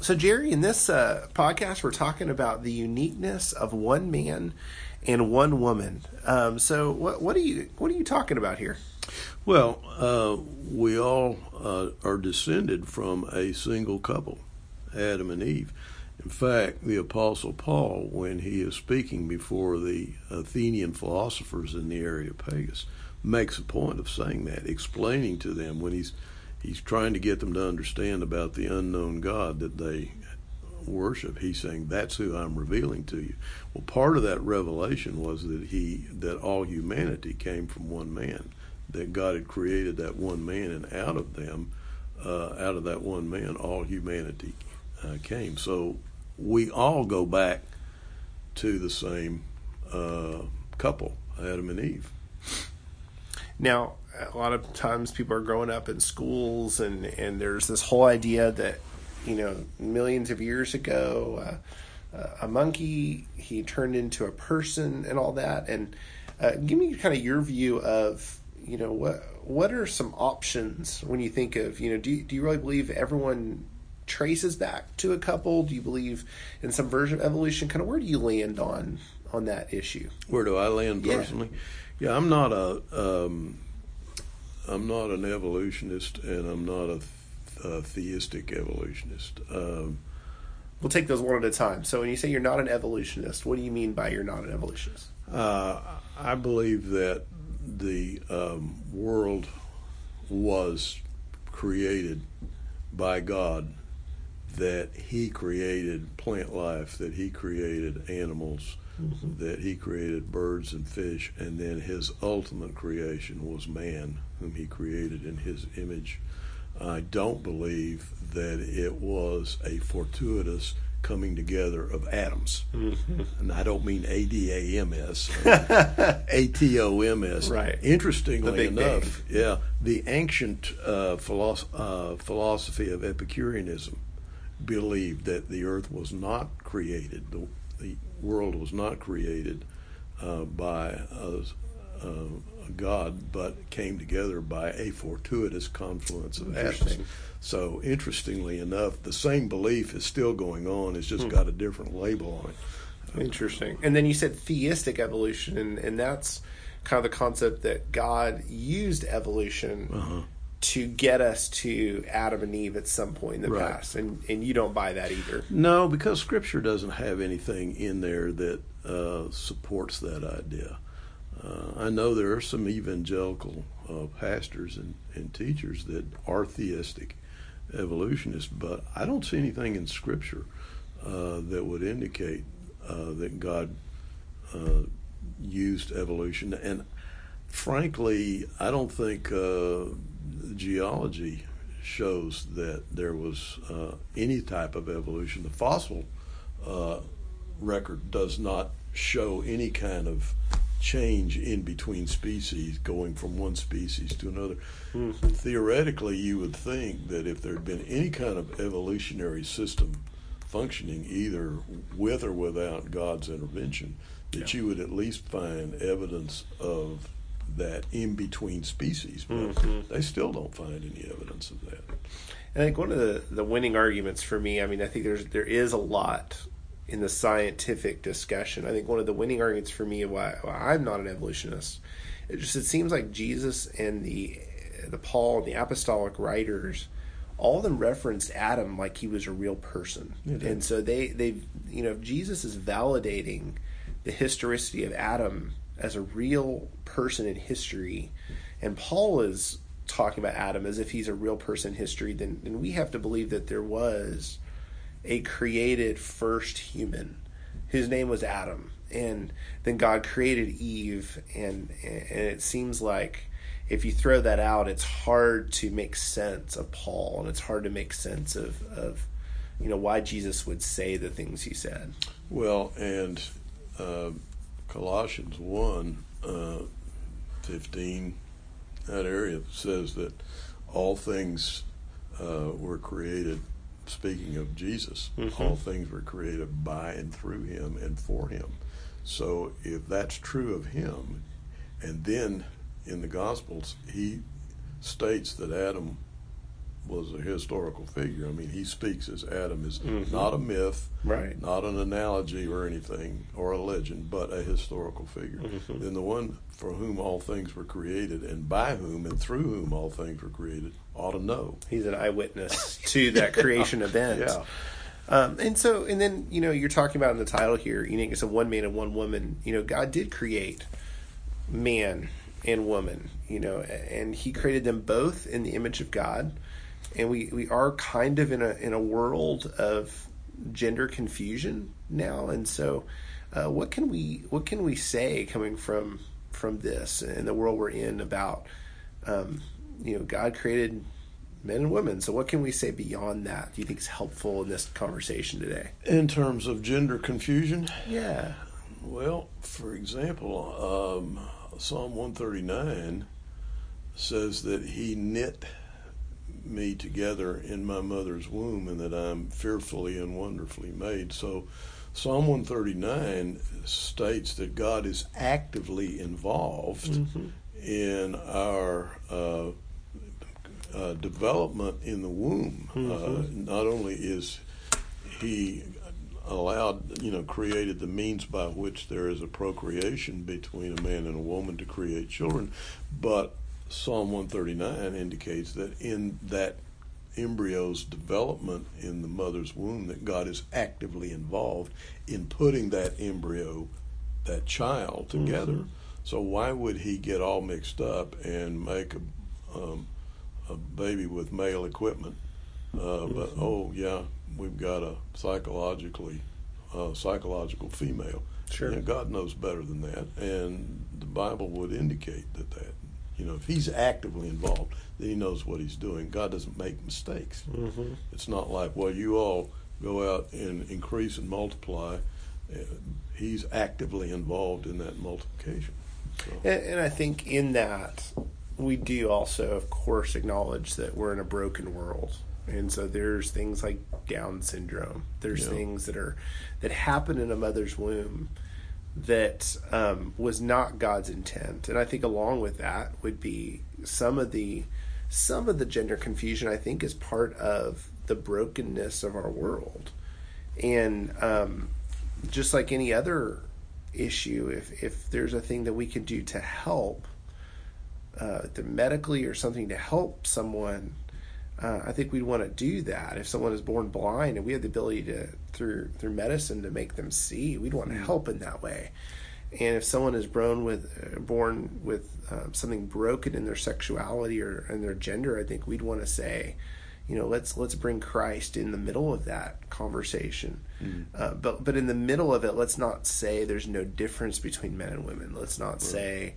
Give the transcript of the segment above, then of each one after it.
So, Jerry, in this uh, podcast, we're talking about the uniqueness of one man and one woman. Um, so, what, what are you what are you talking about here? Well, uh, we all uh, are descended from a single couple, Adam and Eve. In fact, the Apostle Paul, when he is speaking before the Athenian philosophers in the Areopagus, makes a point of saying that, explaining to them when he's he's trying to get them to understand about the unknown God that they worship. He's saying that's who I'm revealing to you. Well, part of that revelation was that he that all humanity came from one man, that God had created that one man, and out of them, uh, out of that one man, all humanity uh, came. So we all go back to the same uh, couple, Adam and Eve. Now, a lot of times people are growing up in schools, and and there's this whole idea that you know millions of years ago, uh, uh, a monkey he turned into a person and all that. And uh, give me kind of your view of you know what what are some options when you think of you know do you, do you really believe everyone traces back to a couple? Do you believe in some version of evolution? Kind of where do you land on on that issue? Where do I land personally? Yeah. Yeah, I'm not a um, I'm not an evolutionist, and I'm not a, a theistic evolutionist. Um, we'll take those one at a time. So, when you say you're not an evolutionist, what do you mean by you're not an evolutionist? Uh, I believe that the um, world was created by God, that He created plant life, that He created animals mm-hmm. that he created birds and fish, and then his ultimate creation was man, whom he created in his image. I don't believe that it was a fortuitous coming together of atoms. Mm-hmm. And I don't mean A D A M S, A T O M S. Right. Interestingly enough, yeah, the ancient uh, philosoph- uh, philosophy of Epicureanism believed that the earth was not created, the, the world was not created uh, by a, a, God, but came together by a fortuitous confluence of atoms. So, interestingly enough, the same belief is still going on. It's just hmm. got a different label on it. Interesting. And then you said theistic evolution, and, and that's kind of the concept that God used evolution uh-huh to get us to Adam and Eve at some point in the right. past, and and you don't buy that either. No, because Scripture doesn't have anything in there that uh, supports that idea. Uh, I know there are some evangelical uh, pastors and, and teachers that are theistic evolutionists, but I don't see anything in Scripture uh, that would indicate uh, that God uh, used evolution. And frankly, I don't think geology shows that there was uh, any type of evolution. The fossil uh, record does not show any kind of change in between species going from one species to another. Mm-hmm. Theoretically, you would think that if there had been any kind of evolutionary system functioning, either with or without God's intervention, that yeah. you would at least find evidence of that in between species, but mm-hmm. they still don't find any evidence of that. I think one of the, the winning arguments for me, I mean, I think there's there is a lot in the scientific discussion. I think one of the winning arguments for me why, why I'm not an evolutionist, it just it seems like Jesus and the the Paul and the apostolic writers, all of them referenced Adam like he was a real person, and so they they you know Jesus is validating the historicity of Adam as a real person in history, and Paul is talking about Adam as if he's a real person in history, then, then we have to believe that there was a created first human. His name was Adam, and then God created Eve, and and it seems like if you throw that out, it's hard to make sense of Paul, and it's hard to make sense of of you know why Jesus would say the things he said. Well, and uh, Colossians 1 uh, 15, that area says that all things uh, were created, speaking of Jesus, mm-hmm. all things were created by and through him and for him. So if that's true of him, and then in the Gospels, he states that Adam was a historical figure. I mean, he speaks as Adam is Mhm. not a myth, Right. not an analogy or anything or a legend, but a historical figure. Mhm. Then the one for whom all things were created, and by whom and through whom all things were created, ought to know. He's an eyewitness to that creation event. Yeah. Um, and so, and then, you know, you're talking about in the title here, you know, it's a one man and one woman. You know, God did create man and woman, you know, and he created them both in the image of God. And we, we are kind of in a, in a world of gender confusion now. And so, uh, what can we, what can we say coming from, from this and the world we're in about, um, you know, God created men and women. So, what can we say beyond that? Do you think is helpful in this conversation today? In terms of gender confusion, Yeah. well, for example, um, Psalm 139 says that He knit me together in my mother's womb and that I'm fearfully and wonderfully made. So, Psalm 139 states that God is actively involved Mm-hmm. in our uh, uh, development in the womb. Uh, Mhm. not only is He allowed, you know, created the means by which there is a procreation between a man and a woman to create children, but Psalm 139 indicates that in that embryo's development in the mother's womb that God is actively involved in putting that embryo that child together. Mhm. So why would he get all mixed up and make a, um, a baby with male equipment? Uh, But Mhm. oh yeah, we've got a psychologically uh, psychological female. Sure. God knows better than that, and the Bible would indicate that that you know if He's actively involved, then He knows what He's doing. God doesn't make mistakes. Mm-hmm. It's not like well, you all go out and increase and multiply. Uh, He's actively involved in that multiplication. So, And, and I think in that, we do also, of course, acknowledge that we're in a broken world. And so there's things like Down syndrome. There's Yeah. things that are that happen in a mother's womb that um, was not God's intent. And I think along with that would be some of the some of the gender confusion. I think is part of the brokenness of our world. And um, just like any other issue, if if there's a thing that we can do to help, uh, medically or something to help someone, uh, I think we'd want to do that. If someone is born blind and we have the ability to through through medicine to make them see, we'd want to help in that way. And if someone is born with uh, born with um, something broken in their sexuality or in their gender, I think we'd want to say, you know, let's let's bring Christ in the middle of that conversation. Uh, but but in the middle of it, let's not say there's no difference between men and women. Let's not say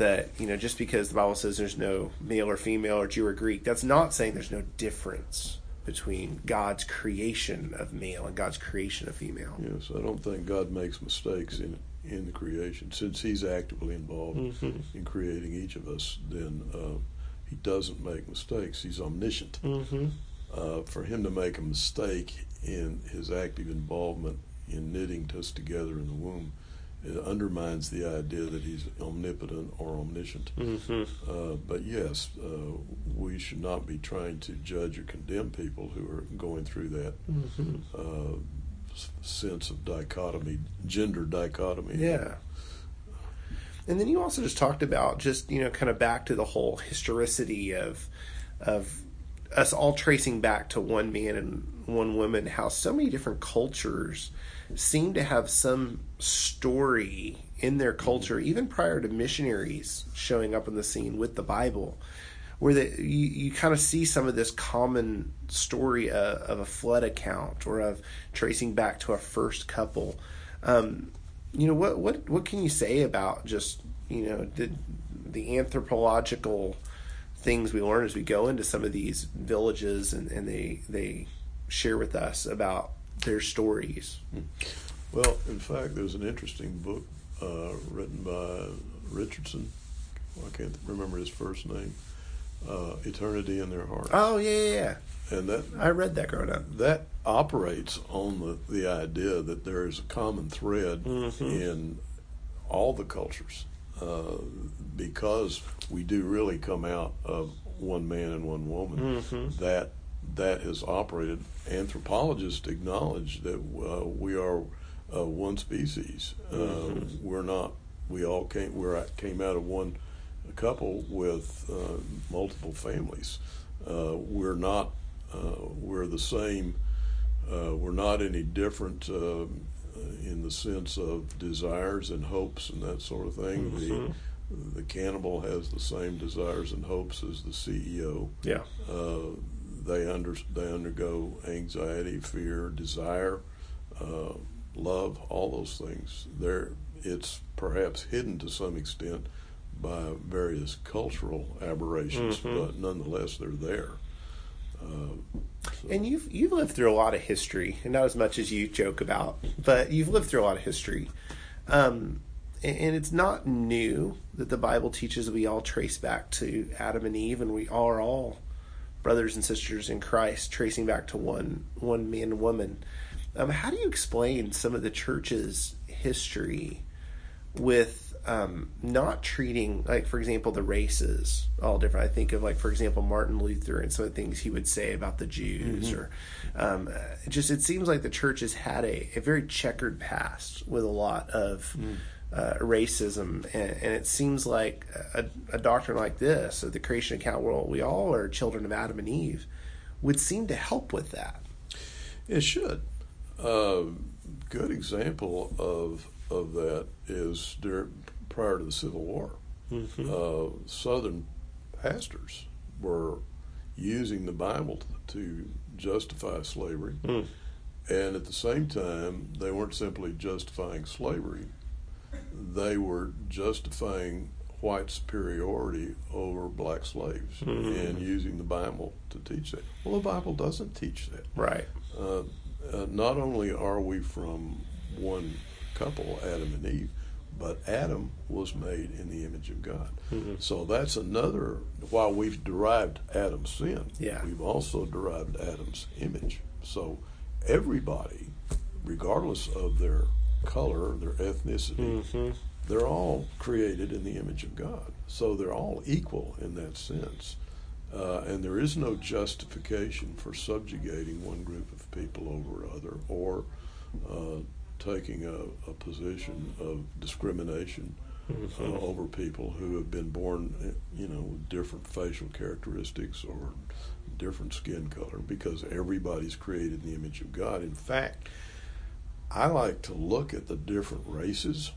that you know just because the Bible says there's no male or female or Jew or Greek, that's not saying there's no difference between God's creation of male and God's creation of female. yes, I don't think God makes mistakes in in the creation. Since He's actively involved Mhm. in creating each of us, then uh, He doesn't make mistakes. He's omniscient. Mm-hmm. uh, for him to make a mistake in his active involvement in knitting us together in the womb, it undermines the idea that he's omnipotent or omniscient. Mm-hmm. Uh, but yes, uh, we should not be trying to judge or condemn people who are going through that Mm-hmm. uh, sense of dichotomy, gender dichotomy. Yeah. And then you also just talked about just you know kind of back to the whole historicity of of us all tracing back to one man and one woman. How so many different cultures seem to have some story in their culture, even prior to missionaries showing up on the scene with the Bible, where the, you, you kind of see some of this common story uh, of a flood account or of tracing back to a first couple. Um, you know what what what can you say about just you know the the anthropological things we learn as we go into some of these villages and, and they they share with us about their stories. Well, in fact, there's an interesting book uh, written by Richardson. I can't remember his first name. Uh, Eternity in Their Hearts, Oh yeah, yeah, yeah. and that I read that growing up. that operates on the the idea that there is a common thread Mhm. in all the cultures, uh, because we do really come out of one man and one woman. Mhm. That that has operated. Anthropologists acknowledge that uh, we are uh, one species. Uh, mm-hmm. We're not. We all came. We came out of one couple with uh, multiple families. Uh, we're not. we're the same. we're not any different in the sense of desires and hopes and that sort of thing. Mm-hmm. The the cannibal has the same desires and hopes as the CEO. Yeah. Uh, they under they undergo anxiety, fear, desire, uh, love, all those things. There, it's perhaps hidden to some extent by various cultural aberrations, mm-hmm. but nonetheless they're there. Uh, so. And you've you've lived through a lot of history, and not as much as you joke about, but you've lived through a lot of history. Um, and it's not new that the Bible teaches we all trace back to Adam and Eve, and we are all brothers and sisters in Christ, tracing back to one one man and woman. Um, how do you explain some of the church's history with um, not treating, like for example, the races all different? I think of like for example Martin Luther and some of the things he would say about the Jews, mm-hmm. or um, just it seems like the church has had a, a very checkered past with a lot of. Mm uh, racism, and, and, it seems like a, a, doctrine like this, of the creation account, where we all are children of Adam and Eve, would seem to help with that. It should. Uh, good example of of that is during, prior to the Civil War. Mm-hmm. Uh, Southern pastors were using the Bible to, to justify slavery. Mm. And at the same time, they weren't simply justifying slavery, they were justifying white superiority over black slaves mm-hmm. and using the Bible to teach that. Well, the Bible doesn't teach that. Right. Uh, uh, not only are we from one couple, Adam and Eve, but Adam was made in the image of God. Mm-hmm. So that's another, while we've derived Adam's sin, yeah. we've also derived Adam's image. So everybody, regardless of their color, their ethnicity, mm-hmm. they're all created in the image of God. So they're all equal in that sense. Uh, and there is no justification for subjugating one group of people over another or uh, taking a, a, position of discrimination mm-hmm. uh, over people who have been born, you know, with different facial characteristics or different skin color because everybody's created in the image of God. In fact, I like to look at the different races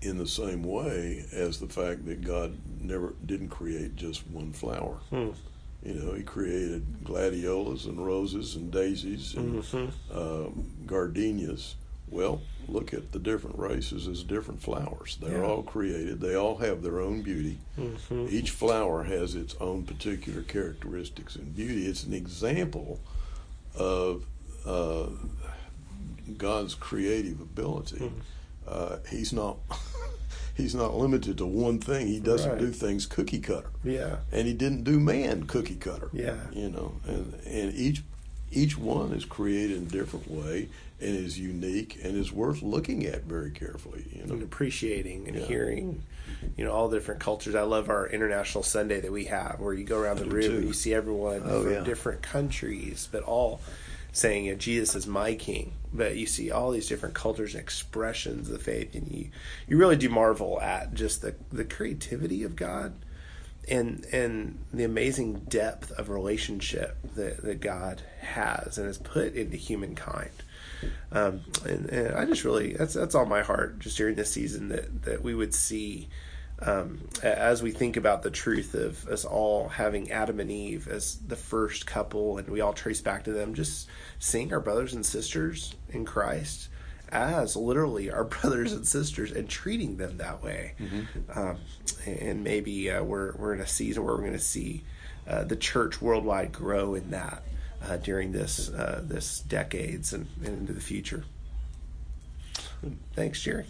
in the same way as the fact that God never didn't create just one flower. Hmm. You know, He created gladiolas and roses and daisies and mm-hmm. um, gardenias. Well, look at the different races as different flowers. They're yeah. all created. They all have their own beauty. Mm-hmm. Each flower has its own particular characteristics and beauty. It's an example of uh, God's creative ability. Mm-hmm. Uh, he's not he's not limited to one thing. He doesn't right. do things cookie cutter. Yeah, and he didn't do man cookie cutter. Yeah, you know, and and each each one is created in a different way and is unique and is worth looking at very carefully. You know, and appreciating and yeah. hearing. You know all the different cultures. I love our International Sunday that we have, where you go around the room and you see everyone oh, from yeah. different countries, but all saying, you know, Jesus is my king. But you see all these different cultures and expressions of faith, and you, you really do marvel at just the, the creativity of God and and the amazing depth of relationship that, that God has and has put into humankind. Um, and, and, I just really that's that's all my heart just during this season that that we would see um, as we think about the truth of us all having Adam and Eve as the first couple, and we all trace back to them, just seeing our brothers and sisters in Christ as literally our brothers and sisters and treating them that way. Mm-hmm. Um, and maybe uh, we're, we're in a season where we're going to see uh, the church worldwide grow in that uh, during this uh, this decades and, and into the future. Thanks, Jerry.